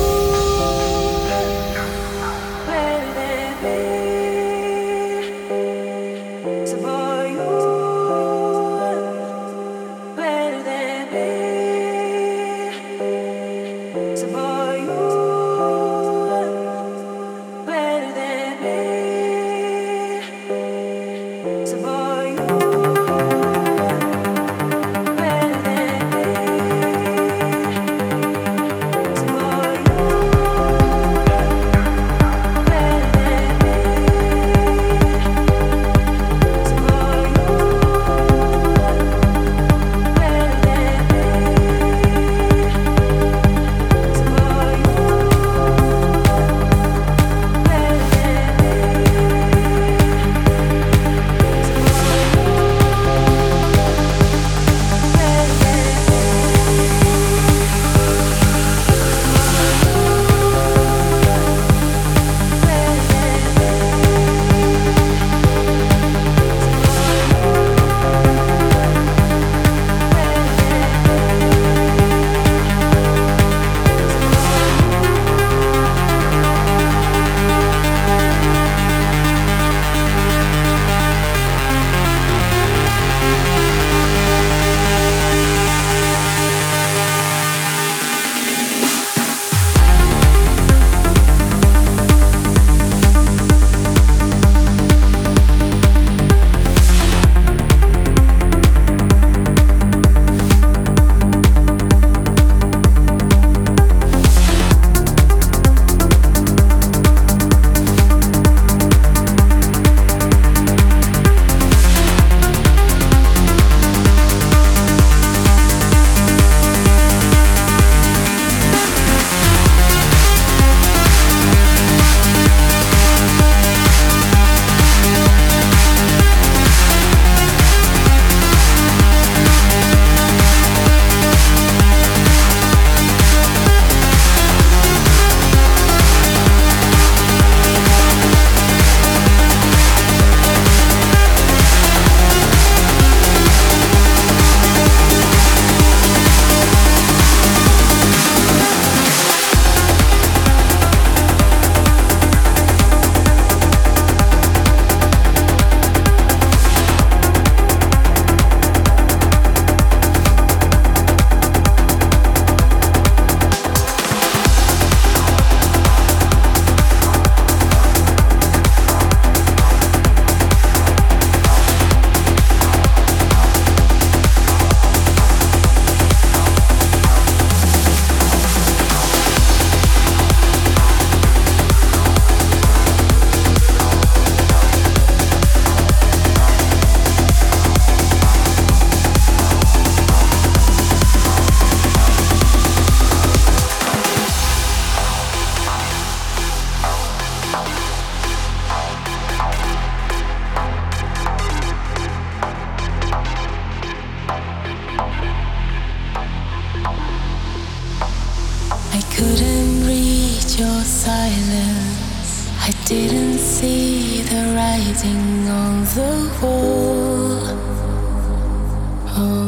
Senhor.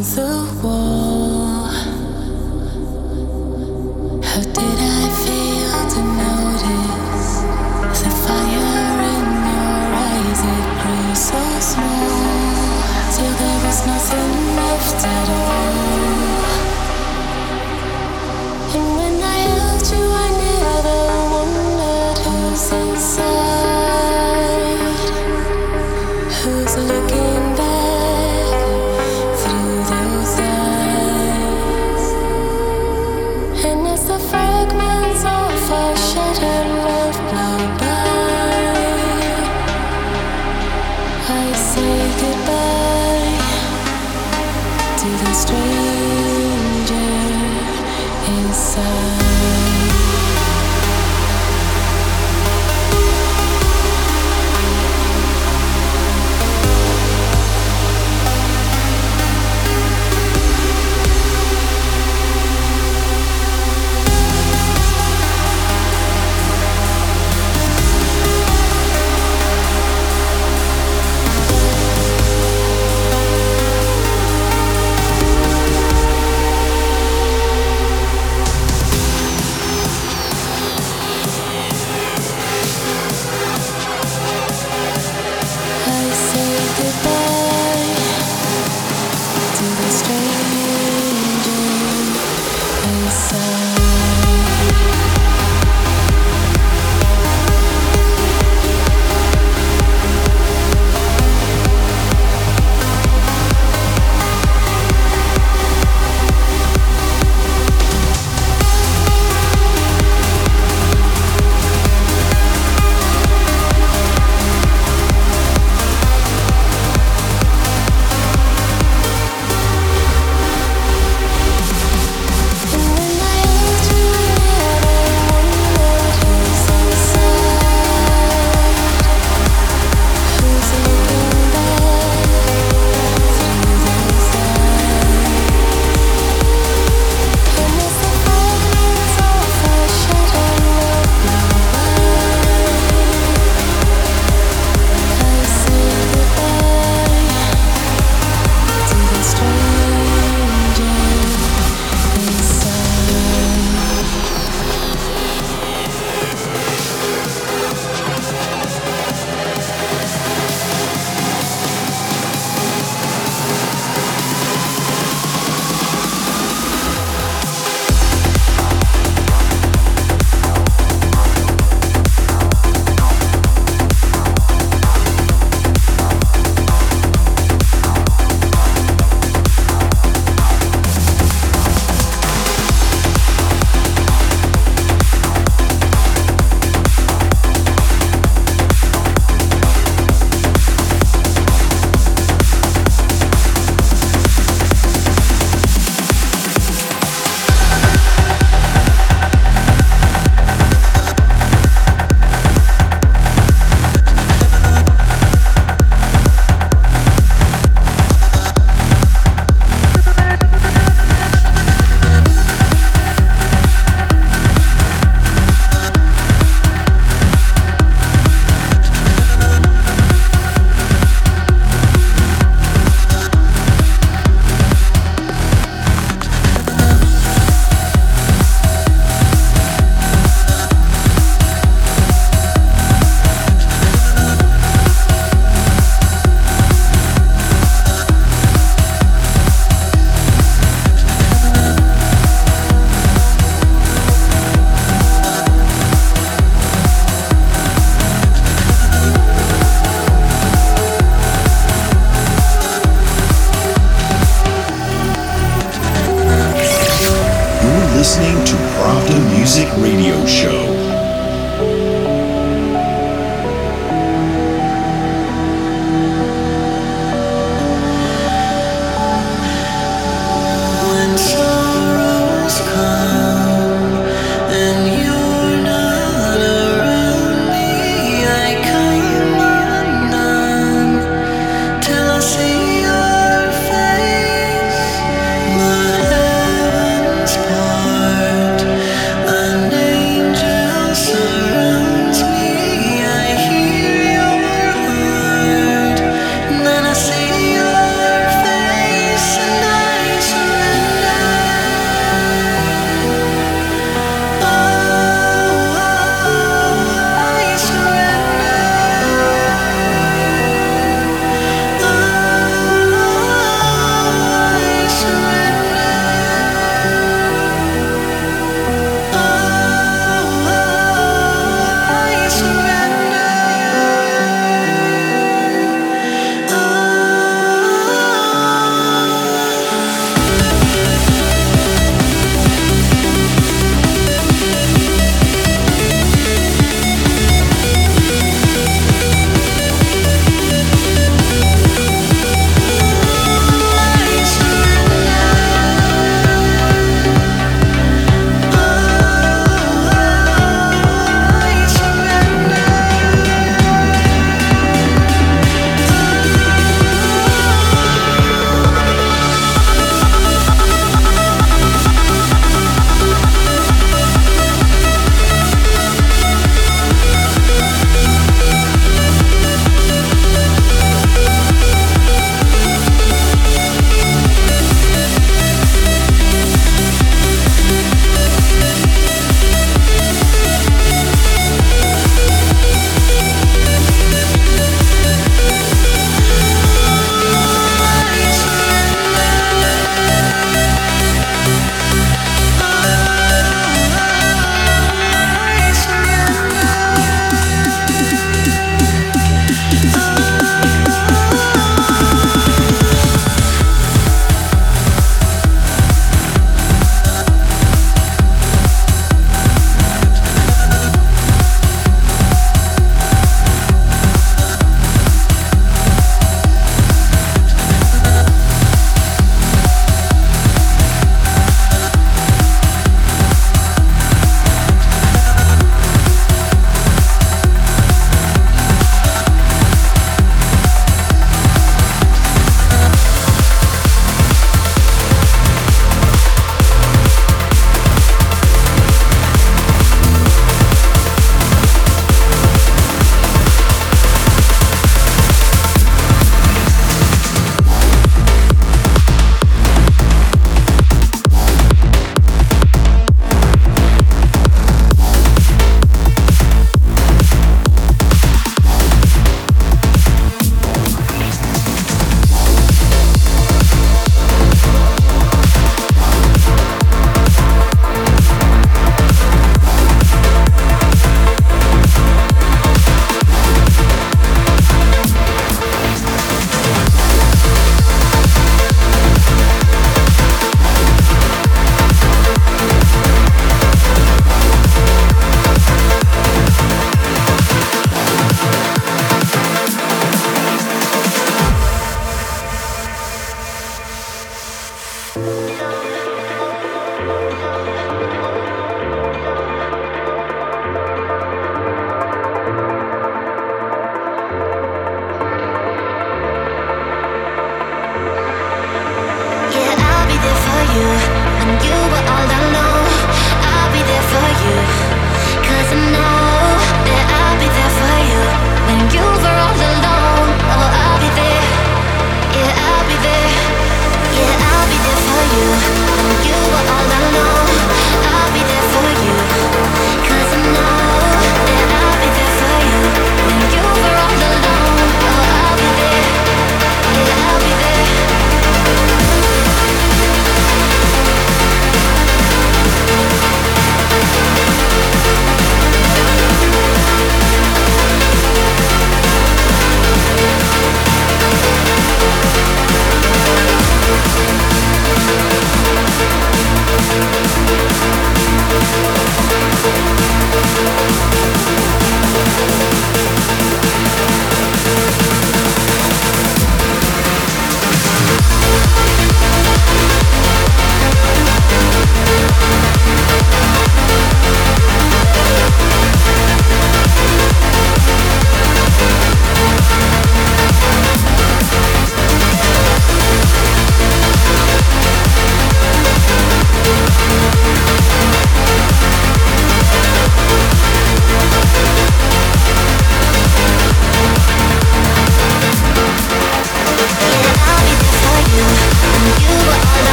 And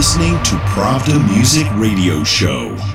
listening to Pravda Music Radio Show.